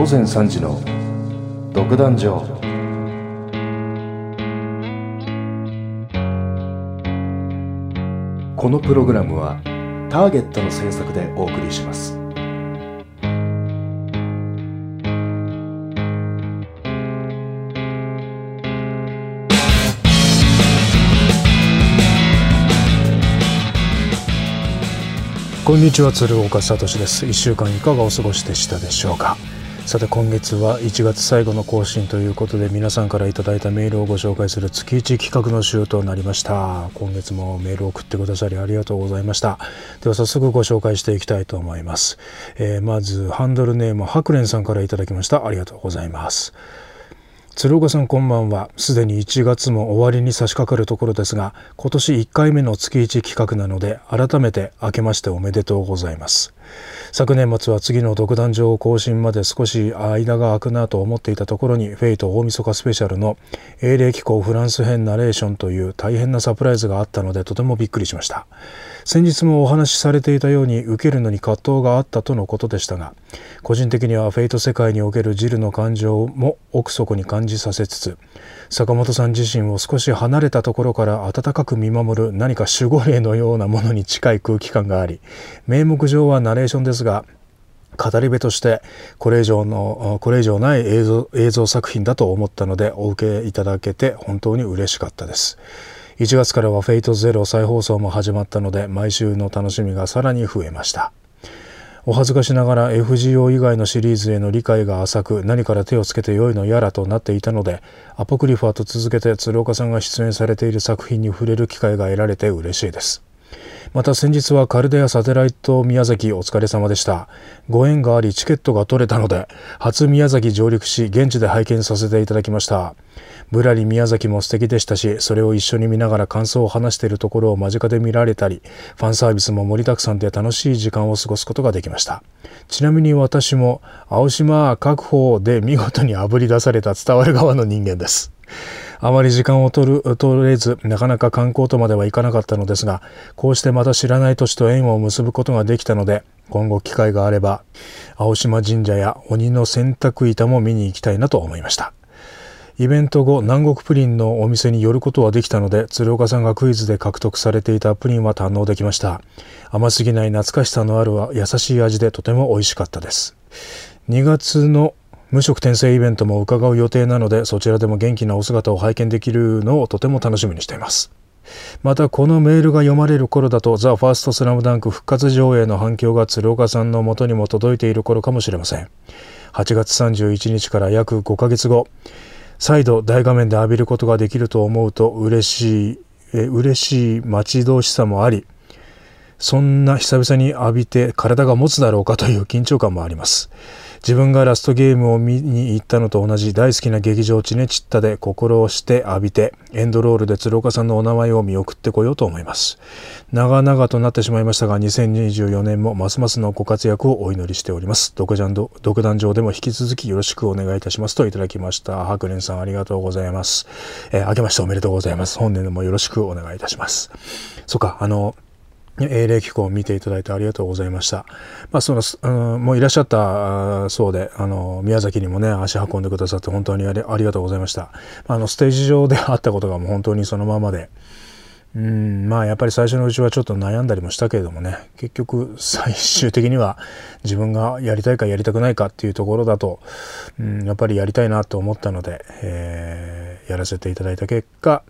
午前3時の独壇場。このプログラムはターゲットの制作でお送りします。こんにちは鶴岡聡です。1週間いかがお過ごしでしたでしょうか？さて今月は1月最後の更新ということで皆さんから頂いたメールをご紹介する月1企画の週となりました。今月もメールを送ってくださりありがとうございました。では早速ご紹介していきたいと思います、えー、まずハンドルネームハクレンさんから頂きました。ありがとうございます。鶴岡さんこんばんは。すでに1月も終わりに差し掛かるところですが今年1回目の月1企画なので改めて明けましておめでとうございます。昨年末は次の独壇場更新まで少し間が空くなと思っていたところに Fate大晦日スペシャルの英霊紀行フランス編ナレーションという大変なサプライズがあったのでとてもびっくりしました。先日もお話しされていたように受けるのに葛藤があったとのことでしたが個人的には Fate世界におけるジルの感情も奥底に感じ感じさせつつ坂本さん自身を少し離れたところから温かく見守る何か守護霊のようなものに近い空気感があり名目上はナレーションですが語り部としてこれ以上のこれ以上ない映像映像作品だと思ったのでお受けいただけて本当に嬉しかったです。1月からは「フェイトゼロ再放送も始まったので毎週の楽しみがさらに増えましたお恥ずかしながら FGO 以外のシリーズへの理解が浅く何から手をつけてよいのやらとなっていたのでアポクリファと続けて鶴岡さんが出演されている作品に触れる機会が得られて嬉しいです。また先日はカルデアサテライト宮崎お疲れ様でした。ご縁がありチケットが取れたので初宮崎上陸し現地で拝見させていただきました。ぶらり宮崎も素敵でしたしそれを一緒に見ながら感想を話しているところを間近で見られたりファンサービスも盛りだくさんで楽しい時間を過ごすことができました。ちなみに私も青島確保で見事にあぶり出された伝わる側の人間です。あまり時間を取る取れずなかなか観光とまではいかなかったのですがこうしてまた知らない土地と縁を結ぶことができたので今後機会があれば青島神社や鬼の洗濯板も見に行きたいなと思いました。イベント後南国プリンのお店に寄ることはできたので鶴岡さんがクイズで獲得されていたプリンは堪能できました。甘すぎない懐かしさのある優しい味でとても美味しかったです。2月の無職転生イベントも伺う予定なのでそちらでも元気なお姿を拝見できるのをとても楽しみにしています。またこのメールが読まれる頃だとザ・ファーストスラムダンク復活上映の反響が鶴岡さんの元にも届いている頃かもしれません。8月31日から約5ヶ月後再度大画面で浴びることができると思うと嬉しい、え嬉しい待ち遠しさもあり、そんな久々に浴びて体が持つだろうかという緊張感もあります。自分がラストゲームを見に行ったのと同じ大好きな劇場チネチッタで心をして浴びてエンドロールで鶴岡さんのお名前を見送ってこようと思います。長々となってしまいましたが2024年もますますのご活躍をお祈りしております。独独壇場でも引き続きよろしくお願いいたしますといただきました。白蓮さんありがとうございます、えー、明けましておめでとうございます。本年もよろしくお願いいたします。そっかあの英霊機構を見ていただいてありがとうございました。まあ、その、うん、もういらっしゃったそうで、あの、宮崎にもね、足運んでくださって本当にありがとうございました。あの、ステージ上であったことがもう本当にそのままで、うん、まあやっぱり最初のうちはちょっと悩んだりもしたけれどもね、結局最終的には自分がやりたいかやりたくないかっていうところだと、うん、やっぱりやりたいなと思ったので、えー、やらせていただいた結果、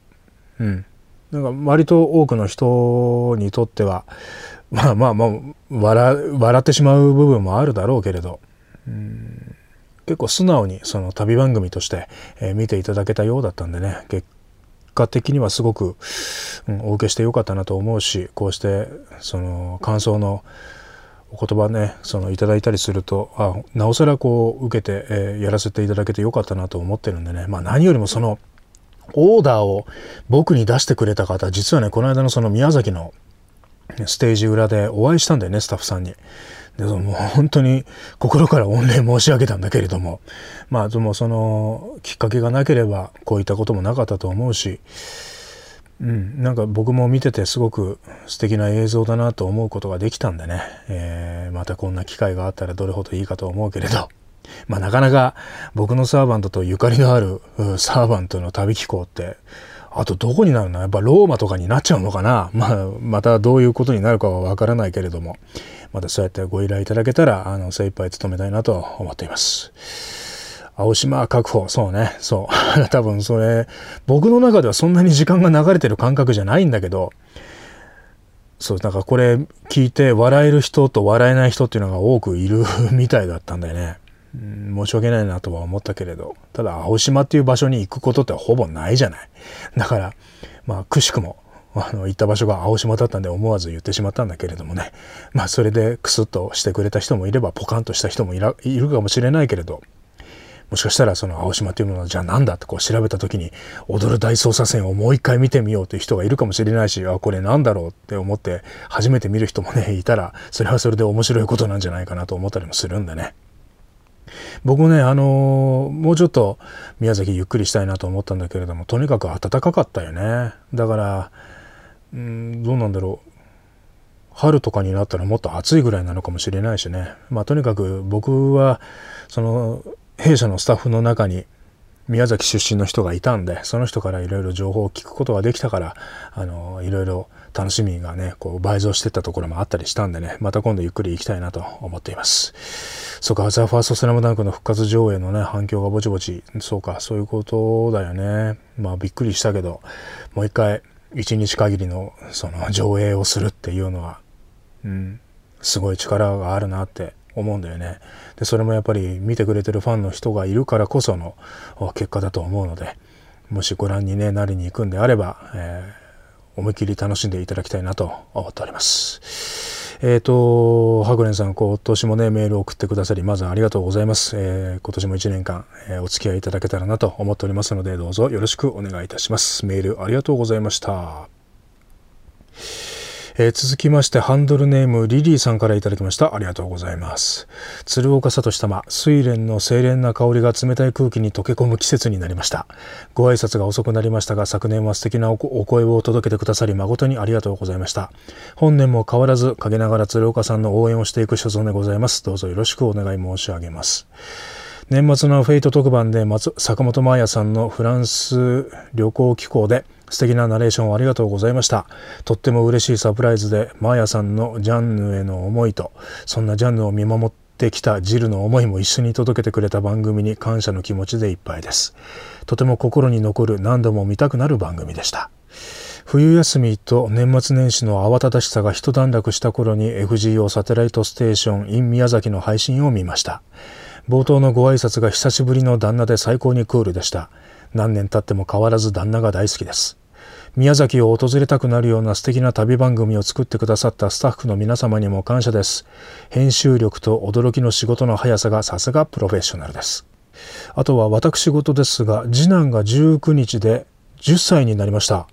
うん、なんか割と多くの人にとっては まあまあまあ笑笑ってしまう部分もあるだろうけれどうん。結構素直にその旅番組として、えー、見ていただけたようだったんでね結果的にはすごく、うん、お受けしてよかったなと思うしこうしてその感想のお言葉ねそのいただいたりするとあなおさらこう受けて、えー、やらせていただけてよかったなと思ってるんでね。まあ何よりもそのオーダーを僕に出してくれた方、実はね、この間のその宮崎のステージ裏でお会いしたんだよね、スタッフさんに。でもう本当に心から御礼申し上げたんだけれども、まあでもそのきっかけがなければこういったこともなかったと思うし、うん、なんか僕も見ててすごく素敵な映像だなと思うことができたんでね、えー、またこんな機会があったらどれほどいいかと思うけれど、まあなかなか僕のサーバントとゆかりのあるサーバントの旅機構ってあとどこになるの？やっぱローマとかになっちゃうのかな？まあまたどういうことになるかはわからないけれどもまたそうやってご依頼いただけたらあの精一杯努めたいなと思っています。青島確保。そうね。そう。多分それ、僕の中ではそんなに時間が流れてる感覚じゃないんだけど、そう、なんかこれ聞いて笑える人と笑えない人っていうのが多くいるみたいだったんだよね。うん、申し訳ないなとは思ったけれど、ただ青島っていう場所に行くことってほぼないじゃない。だから、まあ、くしくも、あの、行った場所が青島だったんで思わず言ってしまったんだけれどもね。まあ、それでクスッとしてくれた人もいれば、ポカンとした人もいるかもしれないけれど、もしかしたらその青島というものはじゃあ何だってこう調べた時に踊る大捜査線をもう一回見てみようという人がいるかもしれないしあこれなんだろうって思って初めて見る人もねいたらそれはそれで面白いことなんじゃないかなと思ったりもするんでね。僕ね、あのー、もうちょっと宮崎ゆっくりしたいなと思ったんだけれども、とにかく暖かかったよね。だから、うん、どうなんだろう。春とかになったらもっと暑いぐらいなのかもしれないしね。まあとにかく僕は、その、弊社のスタッフの中に宮崎出身の人がいたんでその人からいろいろ情報を聞くことができたからあのいろいろ楽しみがねこう倍増してったところもあったりしたんでねまた今度ゆっくり行きたいなと思っていますそうかザ・ファーストスラムダンクの復活上映のね反響がぼちぼちそうかそういうことだよねまあびっくりしたけどもう一回一日限りのその上映をするっていうのはうんすごい力があるなって思うんだよね。でそれもやっぱり見てくれてるファンの人がいるからこその結果だと思うのでもしご覧に、ね、なりに行くんであれば、え、思いっきり楽しんでいただきたいなと思っております。えっ、ー、と、ハグレンさん、今年もね、メールを送ってくださり、まずありがとうございます。えー、今年も1年間、えー、お付き合いいただけたらなと思っておりますので、どうぞよろしくお願いいたします。メールありがとうございました。えー、続きましてハンドルネームリリーさんからいただきました。ありがとうございます。鶴岡聡様睡蓮の清廉な香りが冷たい空気に溶け込む季節になりました。ご挨拶が遅くなりましたが昨年は素敵なお声を届けてくださり誠にありがとうございました。本年も変わらず陰ながら鶴岡さんの応援をしていく所存でございます。どうぞよろしくお願い申し上げます。年末のフェイト特番で坂本真綾さんのフランス旅行機構で素敵なナレーションをありがとうございました。とっても嬉しいサプライズで、マーヤさんのジャンヌへの思いと、そんなジャンヌを見守ってきたジルの思いも一緒に届けてくれた番組に感謝の気持ちでいっぱいです。とても心に残る何度も見たくなる番組でした。冬休みと年末年始の慌ただしさが一段落した頃に FGO サテライトステーション in 宮崎の配信を見ました。冒頭のご挨拶が久しぶりの旦那で最高にクールでした。何年経っても変わらず旦那が大好きです。宮崎を訪れたくなるような素敵な旅番組を作ってくださったスタッフの皆様にも感謝です。編集力と驚きの仕事の速さがさすがプロフェッショナルです。あとは私事ですが、次男が19日で10歳になりました。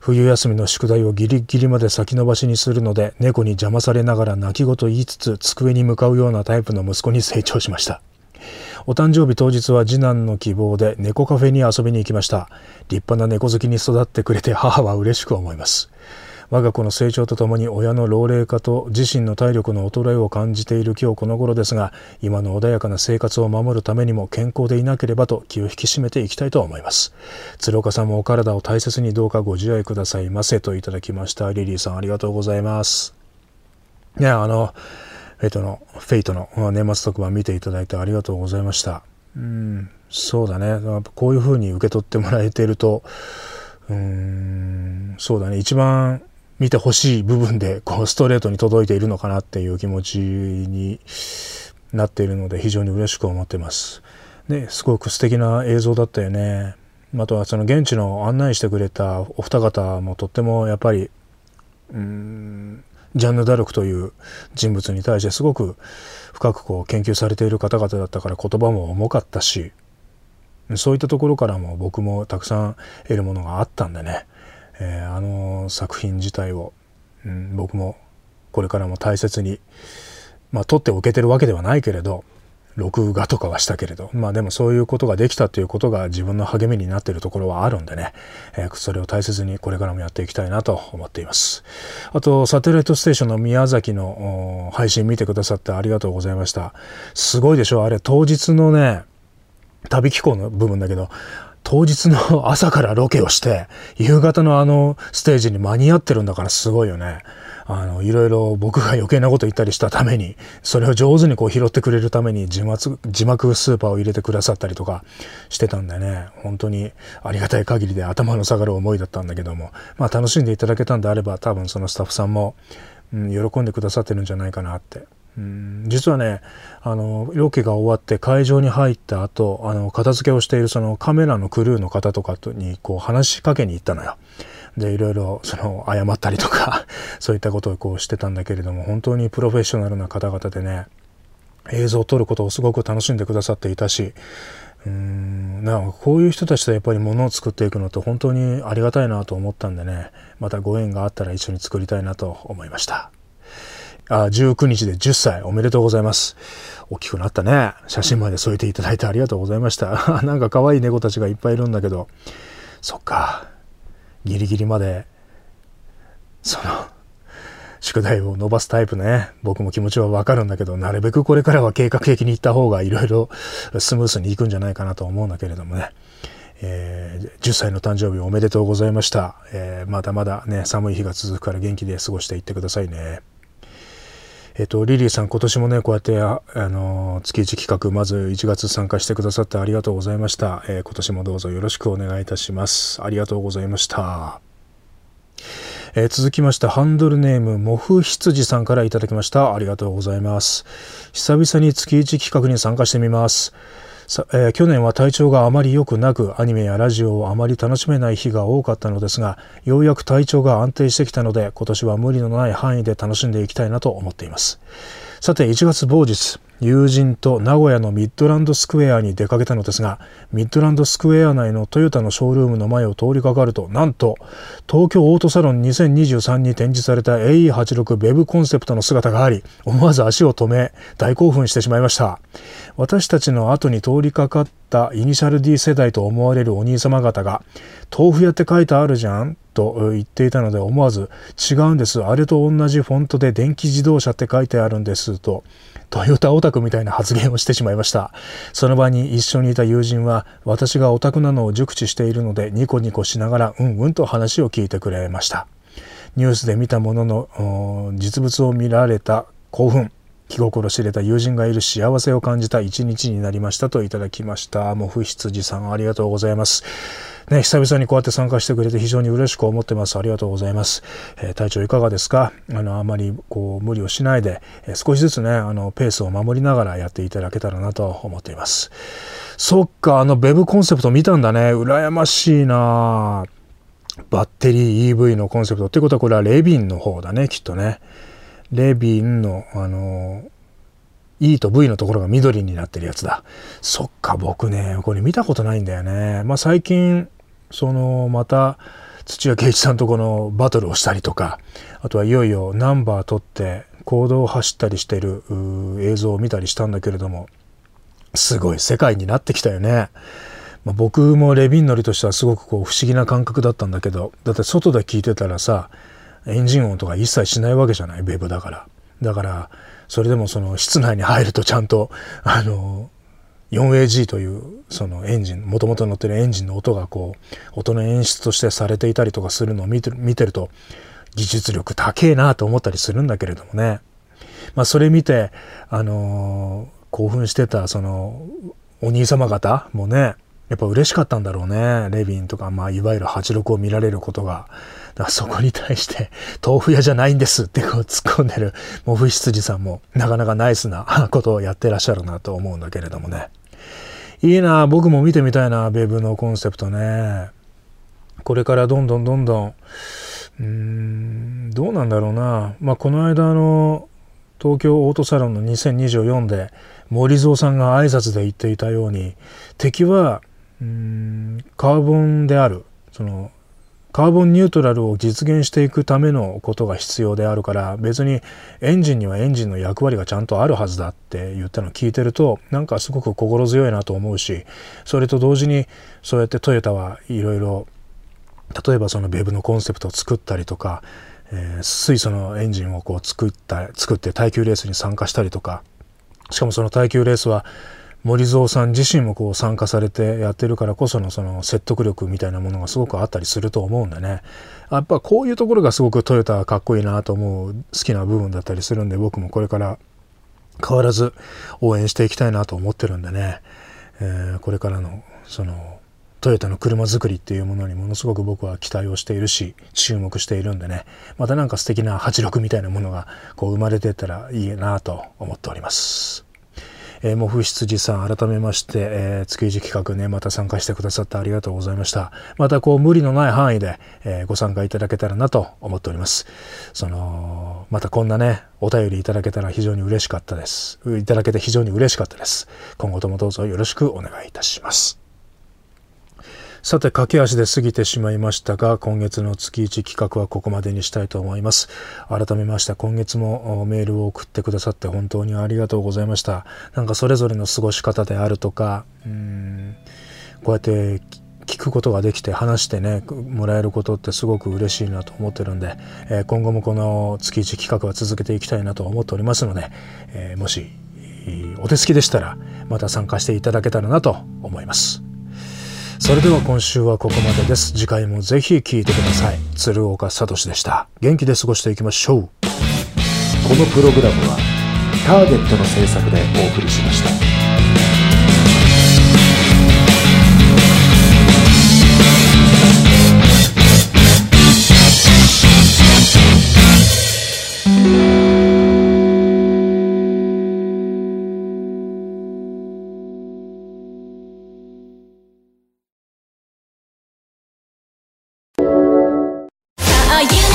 冬休みの宿題をギリギリまで先延ばしにするので、猫に邪魔されながら泣き言言いつつ机に向かうようなタイプの息子に成長しました。お誕生日当日は次男の希望で猫カフェに遊びに行きました。立派な猫好きに育ってくれて母は嬉しく思います。我が子の成長とともに親の老齢化と自身の体力の衰えを感じている今日この頃ですが今の穏やかな生活を守るためにも健康でいなければと気を引き締めていきたいと思います鶴岡さんもお体を大切にどうかご自愛くださいませといただきましたリリーさんありがとうございますいやあの Fateの、 Fateの年末特番見ていただいてありがとうございました。うん、そうだね。こういうふうに受け取ってもらえていると、うん、そうだね。一番見てほしい部分で、こう、ストレートに届いているのかなっていう気持ちになっているので、非常に嬉しく思ってます。で、すごく素敵な映像だったよね。あとはその現地の案内してくれたお二方もとってもやっぱり、うん、ジャンヌ・ダルクという人物に対してすごく深くこう研究されている方々だったから言葉も重かったしそういったところからも僕もたくさん得るものがあったんでね、えー、あの作品自体を、うん、僕もこれからも大切にまあ取っておけてるわけではないけれど録画とかはしたけれど、まあでもそういうことができたということが自分の励みになっているところはあるんでね、えー、それを大切にこれからもやっていきたいなと思っています。あと、サテライトステーションの宮崎の配信見てくださってありがとうございました。すごいでしょ？あれ当日のね、旅機構の部分だけど、当日の朝からロケをして、夕方のあのステージに間に合ってるんだからすごいよね。あの、いろいろ僕が余計なこと言ったりしたために、それを上手にこう拾ってくれるために字幕、字幕スーパーを入れてくださったりとかしてたんでね、本当にありがたい限りで頭の下がる思いだったんだけども、まあ楽しんでいただけたんであれば多分そのスタッフさんも、うん、喜んでくださってるんじゃないかなってうん実はねあのロケが終わって会場に入った後あの片付けをしているそのカメラのクルーの方とかにこう話しかけに行ったのよ。でいろいろその謝ったりとか そういったことをこうしてたんだけれども本当にプロフェッショナルな方々でね映像を撮ることをすごく楽しんでくださっていたしうーんなんかこういう人たちとやっぱりものを作っていくのって本当にありがたいなと思ったんでねまたご縁があったら一緒に作りたいなと思いました。あ19日で10歳おめでとうございます。大きくなったね。写真まで添えていただいてありがとうございました。なんか可愛い猫たちがいっぱいいるんだけど、そっか。ギリギリまで、その、宿題を伸ばすタイプね。僕も気持ちはわかるんだけど、なるべくこれからは計画的に行った方がいろいろスムースにいくんじゃないかなと思うんだけれどもね。えー、10歳の誕生日おめでとうございました。えー、まだまだね、寒い日が続くから元気で過ごしていってくださいね。えっ、と、リリーさん、今年もね、こうやって、あの、月1企画、まず1月参加してくださってありがとうございました。えー、今年もどうぞよろしくお願いいたします。ありがとうございました。えー、続きまして、ハンドルネーム、モフ羊さんからいただきました。ありがとうございます。久々に月1企画に参加してみます。えー、去年は体調があまり良くなくアニメやラジオをあまり楽しめない日が多かったのですがようやく体調が安定してきたので今年は無理のない範囲で楽しんでいきたいなと思っています。さて1月某日友人と名古屋のミッドランドスクエアに出かけたのですがミッドランドスクエア内のトヨタのショールームの前を通りかかるとなんと東京オートサロン2023に展示された AE86 ベブコンセプトの姿があり思わず足を止め大興奮してしまいました。私たちの後に通りかかったイニシャル D 世代と思われるお兄様方が豆腐屋って書いてあるじゃんと言っていたので思わず違うんです。あれと同じフォントで電気自動車って書いてあるんですとトヨタオタクみたいな発言をしてしまいました。その場に一緒にいた友人は私がオタクなのを熟知しているのでニコニコしながらうんうんと話を聞いてくれました。ニュースで見たものの実物を見られた興奮気心知れた友人がいる幸せを感じた一日になりましたといただきました。もう不羊さんありがとうございます。ね、久々にこうやって参加してくれて非常に嬉しく思ってます。ありがとうございます。えー、体調いかがですか？あの、あまりこう無理をしないで、えー、少しずつね、あの、ペースを守りながらやっていただけたらなと思っています。そっか、あの、ベブコンセプト見たんだね。羨ましいなバッテリー EV のコンセプト。ってことはこれはレビンの方だね、きっとね。レビンの、あの、E と V のところが緑になってるやつだ。そっか、僕ね、これ見たことないんだよね。まあ最近、そのまた土屋圭一さんとこのバトルをしたりとかあとはいよいよナンバー取って行動を走ったりしてる映像を見たりしたんだけれどもすごい世界になってきたよね。まあ、僕もレビン乗りとしてはすごくこう不思議な感覚だったんだけどだって外で聞いてたらさエンジン音とか一切しないわけじゃないベブだから。だからそれでもその室内に入るとちゃんとあの 4AG というそのエンジンもともと乗ってるエンジンの音がこう音の演出としてされていたりとかするのを見て見てると技術力高えなと思ったりするんだけれどもね。まあそれ見てあのー、興奮してたそのお兄様方もねやっぱ嬉しかったんだろうね。レビンとかまあいわゆる86を見られることが。だからそこに対して豆腐屋じゃないんですってこう突っ込んでるモフ羊さんもなかなかナイスなことをやってらっしゃるなと思うんだけれどもね。いいな僕も見てみたいなベブのコンセプトね。これからどんどんどんどんうーんどうなんだろうな。まあこの間の東京オートサロンの2024で森蔵さんが挨拶で言っていたように敵はうんカーボンであるそのカーボンニュートラルを実現していくためのことが必要であるから別にエンジンにはエンジンの役割がちゃんとあるはずだって言ったのを聞いてるとなんかすごく心強いなと思うしそれと同時にそうやってトヨタはいろいろ例えばそのベブのコンセプトを作ったりとか、えー、水素のエンジンをこう作った作って耐久レースに参加したりとかしかもその耐久レースは森蔵さん自身もこう参加されてやってるからこそのその説得力みたいなものがすごくあったりすると思うんでね。やっぱこういうところがすごくトヨタはかっこいいなと思う好きな部分だったりするんで僕もこれから変わらず応援していきたいなと思ってるんでね、えー、これからのそのトヨタの車作りっていうものにものすごく僕は期待をしているし注目しているんでね。またなんか素敵な86みたいなものがこう生まれてったらいいなと思っております。えー、モフ羊さん、改めまして、えー、月一企画ね、また参加してくださってありがとうございました。またこう、無理のない範囲で、えー、ご参加いただけたらなと思っております。その、またこんなね、お便りいただけたら非常に嬉しかったです。いただけて非常に嬉しかったです。今後ともどうぞよろしくお願いいたします。さて、駆け足で過ぎてしまいましたが、今月の月1企画はここまでにしたいと思います。改めまして、今月もメールを送ってくださって本当にありがとうございました。なんかそれぞれの過ごし方であるとか、うん、こうやって聞くことができて話してねもらえることってすごく嬉しいなと思ってるんで、えー、今後もこの月1企画は続けていきたいなと思っておりますので、えー、もしお手すきでしたらまた参加していただけたらなと思います。それでは今週はここまでです。次回もぜひ聴いてください。鶴岡聡でした。元気で過ごしていきましょう。このプログラムはターゲットの制作でお送りしました。are you